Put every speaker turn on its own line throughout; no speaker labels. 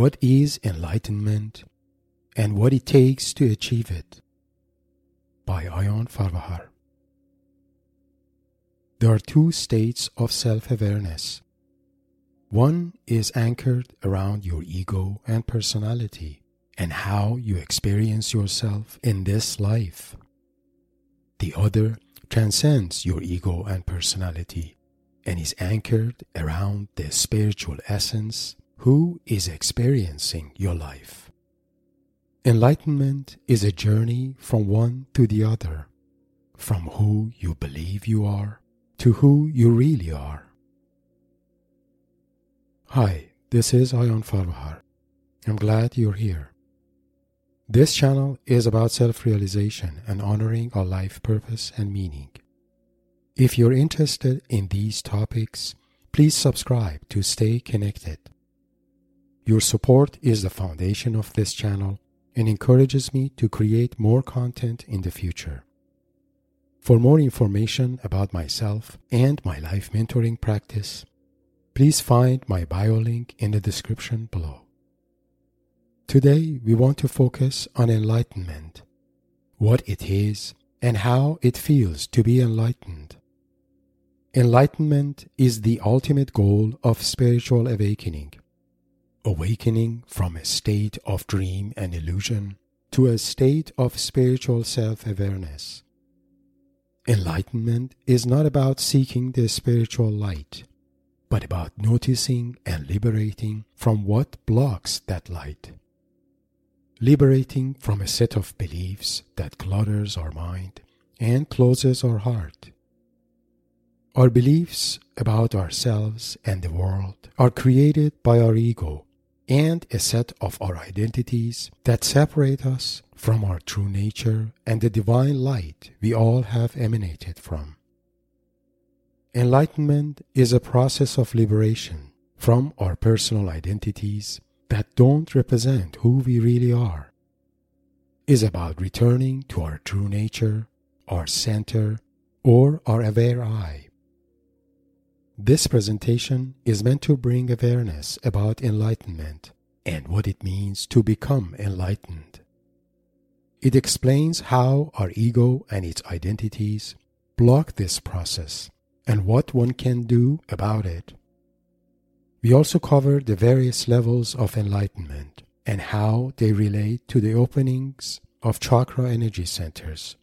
What is enlightenment and what it takes to achieve it? By Aion Farvahar. There are two states of self awareness. One is anchored around your ego and personality and how you experience yourself in this life. The other transcends your ego and personality and is anchored around the spiritual essence who is experiencing your life. Enlightenment is a journey from one to the other, from who you believe you are to who you really are. Hi, this is Aion Farvahar. I'm glad you're here. This channel is about self realization and honoring our life purpose and meaning. If you're interested in these topics, please subscribe to stay connected. Your support is the foundation of this channel and encourages me to create more content in the future. For more information about myself and my life mentoring practice, please find my bio link in the description below. Today, we want to focus on enlightenment, what it is, and how it feels to be enlightened. Enlightenment is the ultimate goal of spiritual awakening awakening from a state of dream and illusion to a state of spiritual self awareness. Enlightenment is not about seeking the spiritual light, but about noticing and liberating from what blocks that light. Liberating from a set of beliefs that clutters our mind and closes our heart. Our beliefs about ourselves and the world are created by our ego and a set of our identities that separate us from our true nature and the divine light we all have emanated from. Enlightenment is a process of liberation from our personal identities that don't represent who we really are. Is about returning to our true nature, our center, or our aware I. This presentation is meant to bring awareness about enlightenment and what it means to become enlightened. It explains how our ego and its identities block this process and what one can do about it. We also cover the various levels of enlightenment and how they relate to the openings of chakra energy centers.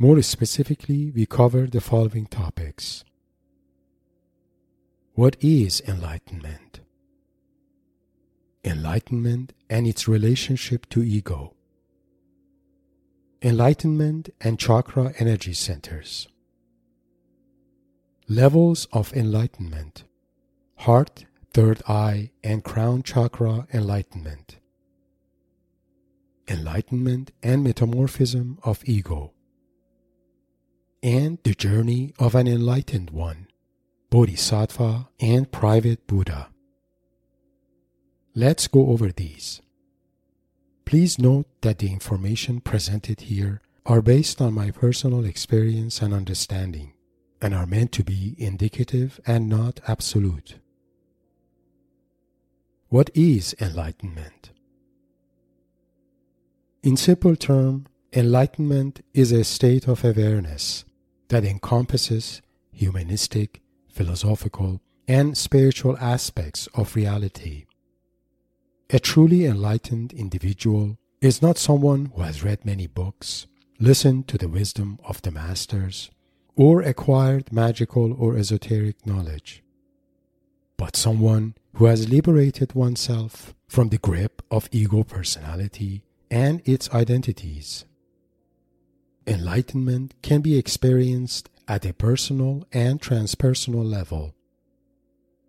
More specifically, we cover the following topics what is enlightenment? Enlightenment and its relationship to ego. Enlightenment and chakra energy centers. Levels of enlightenment. Heart, third eye, and crown chakra enlightenment. Enlightenment and metamorphism of ego. And the journey of an enlightened one Bodhisattva, and Private Buddha. Let's go over these. Please note that the information presented here are based on my personal experience and understanding and are meant to be indicative and not absolute. What is enlightenment? In simple terms, enlightenment is a state of awareness that encompasses humanistic, philosophical, and spiritual aspects of reality. A truly enlightened individual is not someone who has read many books, listened to the wisdom of the masters, or acquired magical or esoteric knowledge, but someone who has liberated oneself from the grip of ego personality and its identities. Enlightenment can be experienced at a personal and transpersonal level.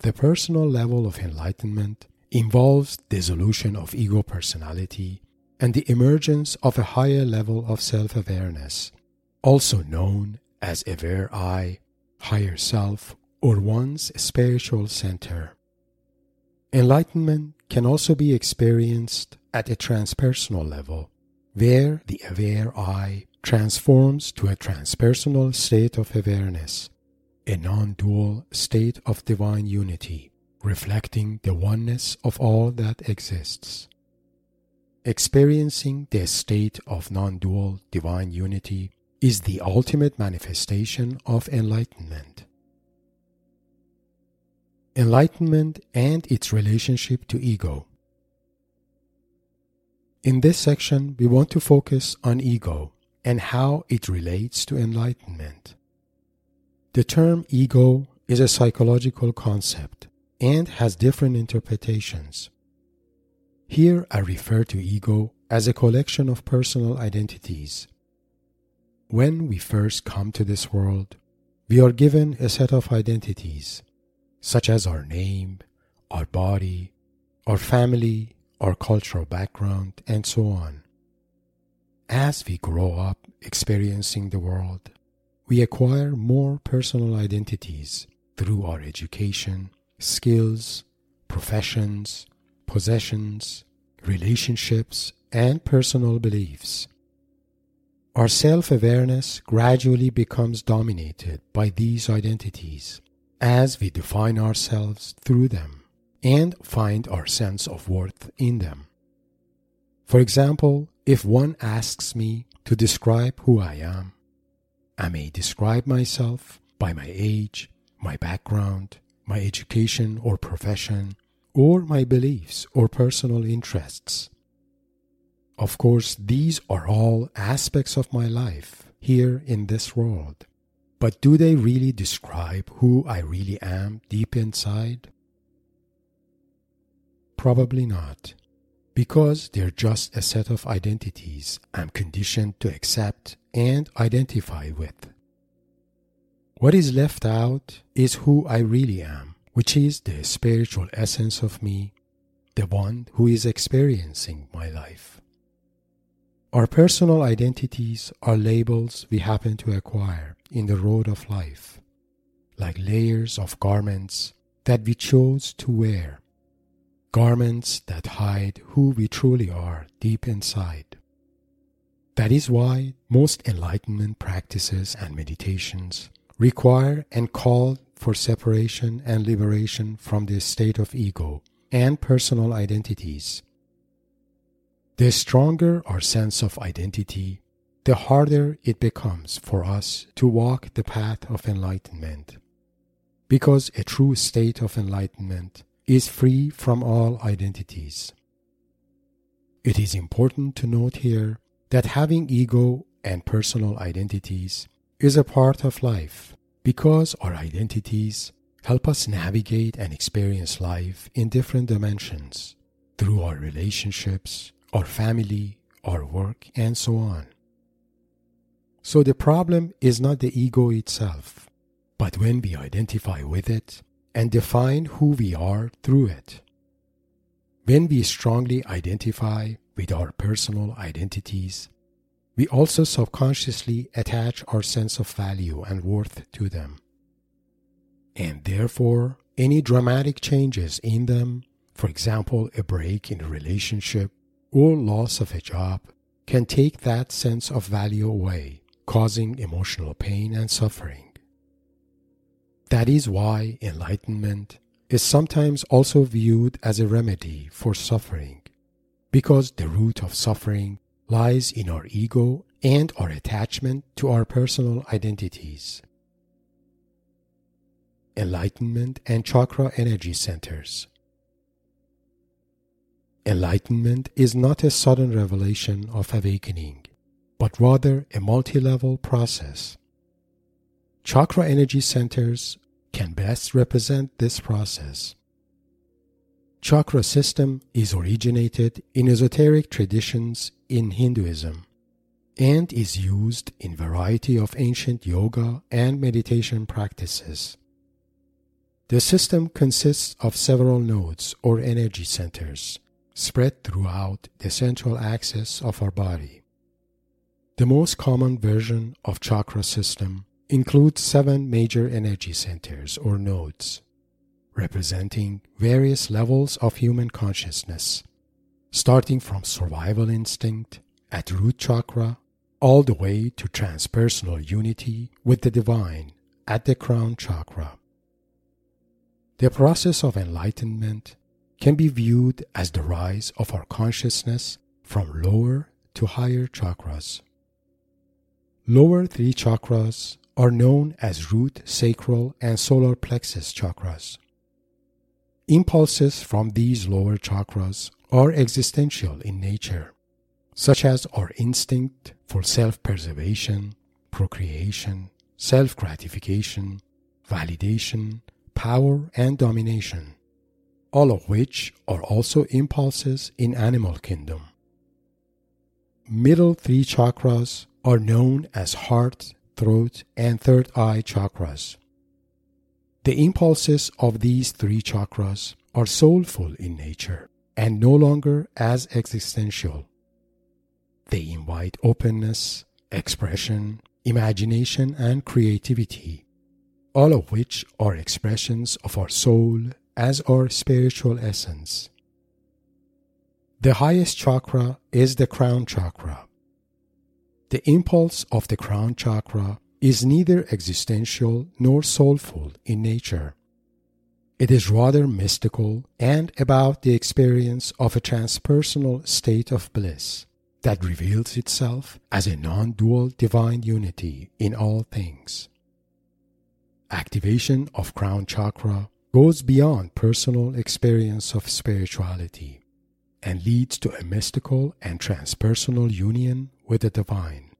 The personal level of enlightenment involves dissolution of ego personality and the emergence of a higher level of self awareness, also known as aware I, higher self, or one's spiritual center. Enlightenment can also be experienced at a transpersonal level, where the aware I transforms to a transpersonal state of awareness, a non dual state of divine unity, reflecting the oneness of all that exists. Experiencing the state of non dual divine unity is the ultimate manifestation of enlightenment. Enlightenment and its relationship to ego. In this section, we want to focus on ego and how it relates to enlightenment. The term ego is a psychological concept and has different interpretations. Here I refer to ego as a collection of personal identities. When we first come to this world, we are given a set of identities, such as our name, our body, our family, our cultural background, and so on. As we grow up experiencing the world, we acquire more personal identities through our education, skills, professions, possessions, relationships, and personal beliefs. Our self awareness gradually becomes dominated by these identities as we define ourselves through them and find our sense of worth in them. For example, if one asks me to describe who I am, I may describe myself by my age, my background, my education or profession, or my beliefs or personal interests. Of course, these are all aspects of my life here in this world. But do they really describe who I really am deep inside? Probably not because they're just a set of identities I'm conditioned to accept and identify with. What is left out is who I really am, which is the spiritual essence of me, the one who is experiencing my life. Our personal identities are labels we happen to acquire in the road of life, like layers of garments that we chose to wear garments that hide who we truly are deep inside. That is why most enlightenment practices and meditations require and call for separation and liberation from the state of ego and personal identities. The stronger our sense of identity, the harder it becomes for us to walk the path of enlightenment. Because a true state of enlightenment is free from all identities. It is important to note here that having ego and personal identities is a part of life because our identities help us navigate and experience life in different dimensions through our relationships, our family, our work, and so on. So the problem is not the ego itself, but when we identify with it and define who we are through it. When we strongly identify with our personal identities, we also subconsciously attach our sense of value and worth to them. And therefore, any dramatic changes in them, for example, a break in a relationship or loss of a job, can take that sense of value away, causing emotional pain and suffering. That is why enlightenment is sometimes also viewed as a remedy for suffering, because the root of suffering lies in our ego and our attachment to our personal identities. Enlightenment and chakra energy centers. Enlightenment is not a sudden revelation of awakening, but rather a multi level process Chakra energy centers can best represent this process. Chakra system is originated in esoteric traditions in Hinduism and is used in variety of ancient yoga and meditation practices. The system consists of several nodes or energy centers spread throughout the central axis of our body. The most common version of chakra system includes seven major energy centers or nodes, representing various levels of human consciousness, starting from survival instinct at root chakra all the way to transpersonal unity with the divine at the crown chakra. The process of enlightenment can be viewed as the rise of our consciousness from lower to higher chakras. Lower three chakras are known as root, sacral, and solar plexus chakras. Impulses from these lower chakras are existential in nature, such as our instinct for self preservation, procreation, self gratification, validation, power, and domination, all of which are also impulses in animal kingdom. Middle three chakras are known as heart, throat, and third eye chakras. The impulses of these three chakras are soulful in nature and no longer as existential. They invite openness, expression, imagination, and creativity, all of which are expressions of our soul as our spiritual essence. The highest chakra is the crown chakra. The impulse of the crown chakra is neither existential nor soulful in nature. It is rather mystical and about the experience of a transpersonal state of bliss that reveals itself as a non dual divine unity in all things. Activation of crown chakra goes beyond personal experience of spirituality and leads to a mystical and transpersonal union with the divine.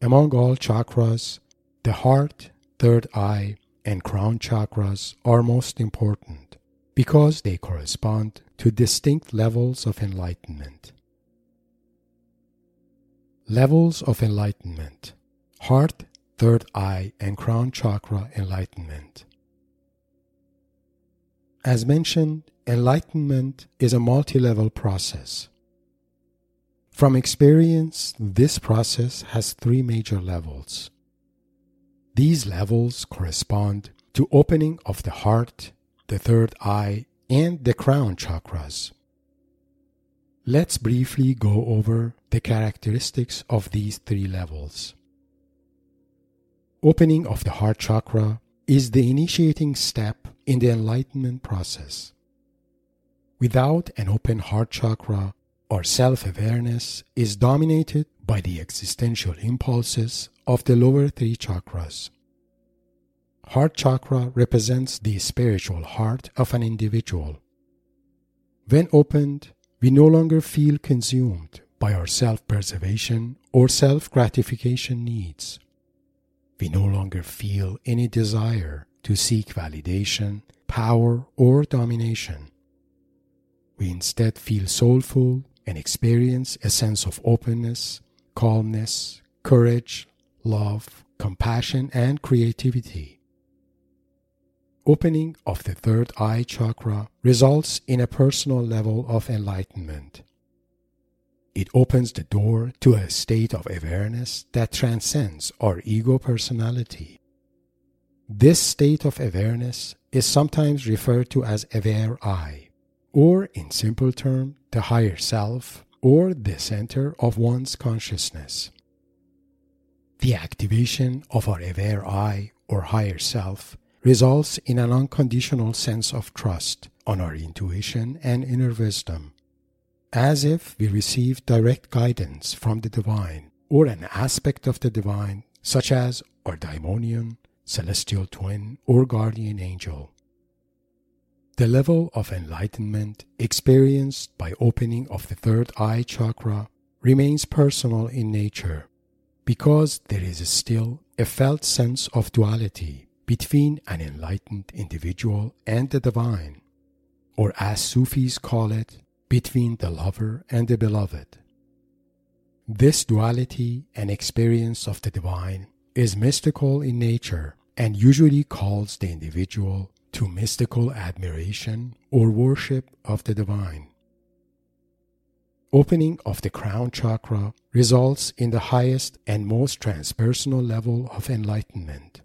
Among all chakras, the heart, third eye, and crown chakras are most important because they correspond to distinct levels of enlightenment. Levels of enlightenment Heart, third eye, and crown chakra enlightenment. As mentioned, enlightenment is a multi level process. From experience, this process has three major levels. These levels correspond to opening of the heart, the third eye, and the crown chakras. Let's briefly go over the characteristics of these three levels. Opening of the heart chakra is the initiating step in the enlightenment process. Without an open heart chakra, our self awareness is dominated by the existential impulses of the lower three chakras. Heart chakra represents the spiritual heart of an individual. When opened, we no longer feel consumed by our self preservation or self gratification needs. We no longer feel any desire to seek validation, power, or domination. We instead feel soulful and experience a sense of openness, calmness, courage, love, compassion, and creativity. Opening of the third eye chakra results in a personal level of enlightenment. It opens the door to a state of awareness that transcends our ego personality. This state of awareness is sometimes referred to as aware I, or in simple term, the higher self, or the center of one's consciousness. The activation of our aware I or higher self results in an unconditional sense of trust on our intuition and inner wisdom, as if we receive direct guidance from the divine or an aspect of the divine, such as our daimonion, celestial twin, or guardian angel. The level of enlightenment experienced by opening of the third eye chakra remains personal in nature because there is still a felt sense of duality between an enlightened individual and the divine, or as Sufis call it, between the lover and the beloved. This duality and experience of the divine is mystical in nature and usually calls the individual to mystical admiration or worship of the divine. Opening of the crown chakra results in the highest and most transpersonal level of enlightenment.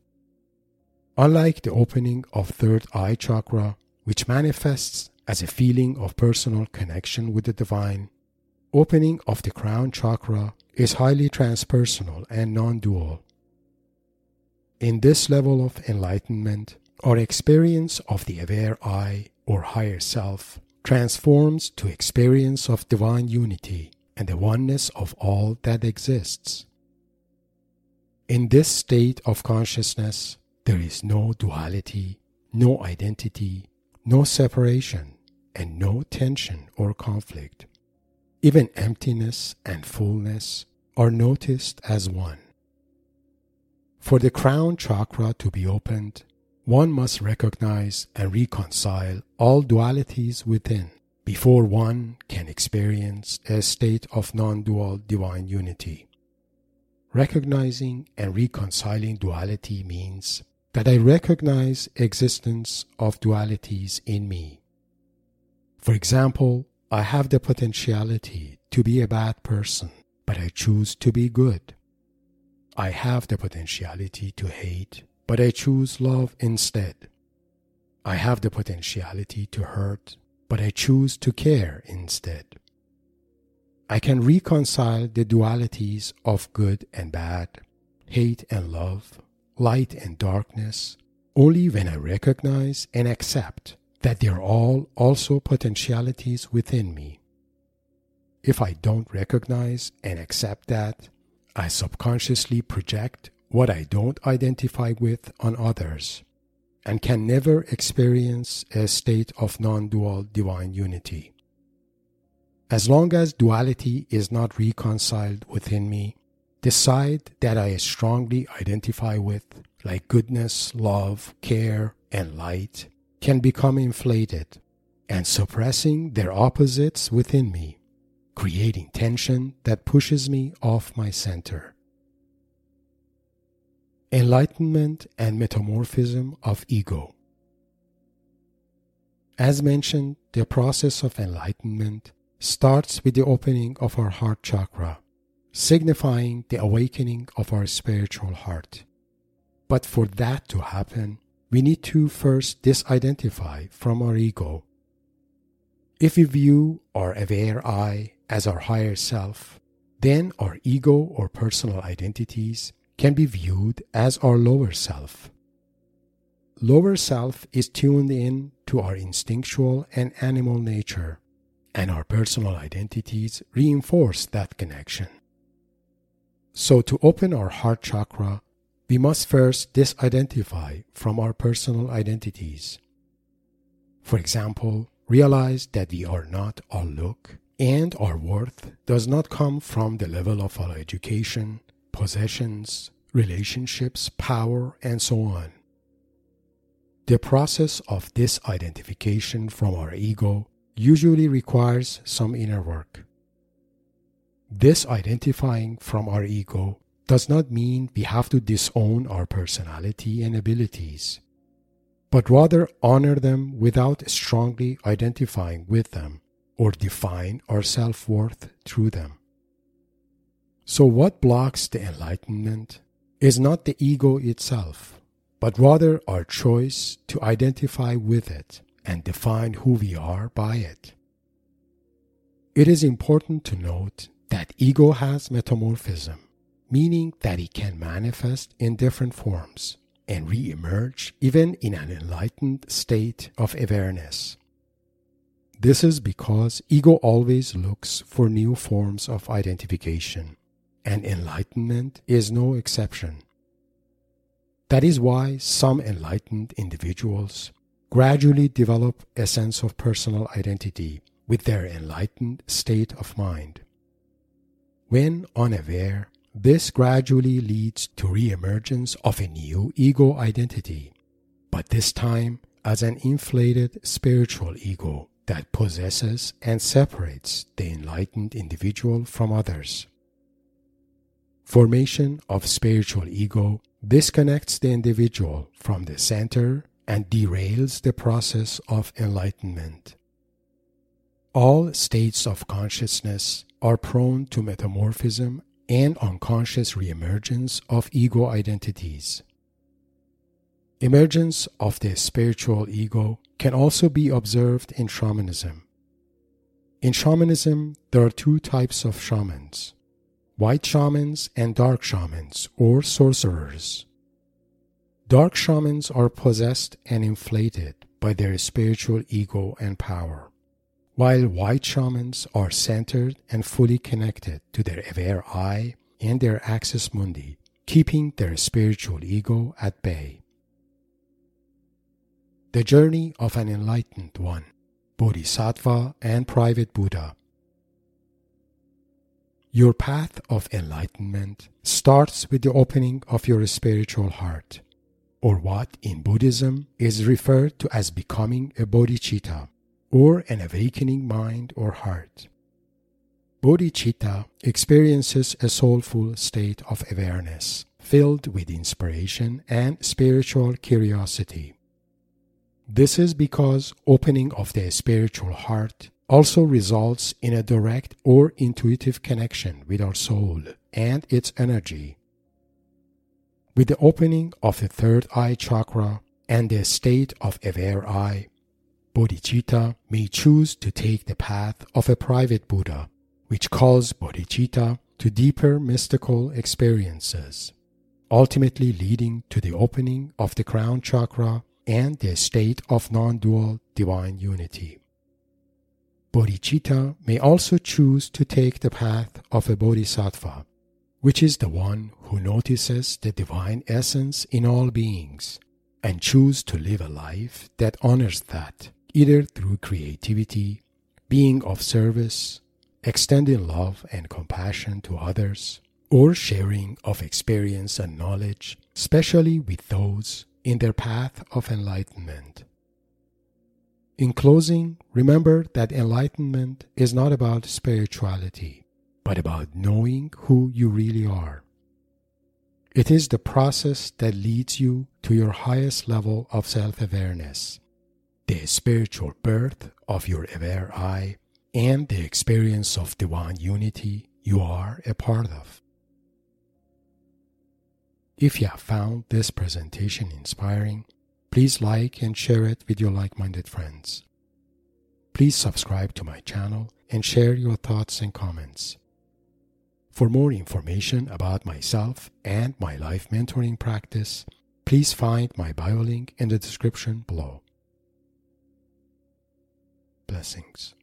Unlike the opening of third eye chakra, which manifests as a feeling of personal connection with the divine, opening of the crown chakra is highly transpersonal and non dual. In this level of enlightenment, our experience of the aware I or higher self transforms to experience of divine unity and the oneness of all that exists. In this state of consciousness, there is no duality, no identity, no separation, and no tension or conflict. Even emptiness and fullness are noticed as one. For the crown chakra to be opened, one must recognize and reconcile all dualities within before one can experience a state of non dual divine unity. Recognizing and reconciling duality means that I recognize existence of dualities in me. For example, I have the potentiality to be a bad person, but I choose to be good. I have the potentiality to hate, but I choose love instead. I have the potentiality to hurt, but I choose to care instead. I can reconcile the dualities of good and bad, hate and love, light and darkness, only when I recognize and accept that they are all also potentialities within me. If I don't recognize and accept that, I subconsciously project what I don't identify with on others and can never experience a state of non dual divine unity. As long as duality is not reconciled within me, the side that I strongly identify with, like goodness, love, care, and light, can become inflated and suppressing their opposites within me, creating tension that pushes me off my center. Enlightenment and Metamorphism of Ego. As mentioned, the process of enlightenment starts with the opening of our heart chakra, signifying the awakening of our spiritual heart. But for that to happen, we need to first disidentify from our ego. If we view our aware I as our higher self, then our ego or personal identities can be viewed as our lower self. Lower self is tuned in to our instinctual and animal nature, and our personal identities reinforce that connection. So, to open our heart chakra, we must first disidentify from our personal identities. For example, realize that we are not all look, and our worth does not come from the level of our education, possessions, relationships, power, and so on. The process of disidentification from our ego usually requires some inner work. Disidentifying from our ego does not mean we have to disown our personality and abilities, but rather honor them without strongly identifying with them or define our self worth through them. So, what blocks the enlightenment is not the ego itself, but rather our choice to identify with it and define who we are by it. It is important to note that ego has metamorphism, meaning that it can manifest in different forms and re-emerge even in an enlightened state of awareness. This is because ego always looks for new forms of identification and enlightenment is no exception. That is why some enlightened individuals gradually develop a sense of personal identity with their enlightened state of mind. When unaware, this gradually leads to reemergence of a new ego identity, but this time as an inflated spiritual ego that possesses and separates the enlightened individual from others. Formation of spiritual ego disconnects the individual from the center and derails the process of enlightenment. All states of consciousness are prone to metamorphism and unconscious reemergence of ego identities. Emergence of the spiritual ego can also be observed in shamanism. In shamanism, there are two types of shamans white shamans and dark shamans or sorcerers. Dark shamans are possessed and inflated by their spiritual ego and power, while white shamans are centered and fully connected to their aware I and their axis mundi, keeping their spiritual ego at bay. The journey of an enlightened one, Bodhisattva and private Buddha. Your path of enlightenment starts with the opening of your spiritual heart, or what in Buddhism is referred to as becoming a bodhicitta, or an awakening mind or heart. Bodhicitta experiences a soulful state of awareness, filled with inspiration and spiritual curiosity. This is because opening of the spiritual heart also results in a direct or intuitive connection with our soul and its energy. With the opening of the third eye chakra and the state of aware I, bodhicitta may choose to take the path of a private Buddha, which calls bodhicitta to deeper mystical experiences, ultimately leading to the opening of the crown chakra and the state of non dual divine unity. Bodhicitta may also choose to take the path of a bodhisattva, which is the one who notices the divine essence in all beings and choose to live a life that honors that, either through creativity, being of service, extending love and compassion to others, or sharing of experience and knowledge, especially with those in their path of enlightenment. In closing, remember that enlightenment is not about spirituality, but about knowing who you really are. It is the process that leads you to your highest level of self awareness, the spiritual birth of your aware I, and the experience of divine unity you are a part of. If you have found this presentation inspiring, Please like and share it with your like minded friends. Please subscribe to my channel and share your thoughts and comments. For more information about myself and my life mentoring practice, please find my bio link in the description below. Blessings.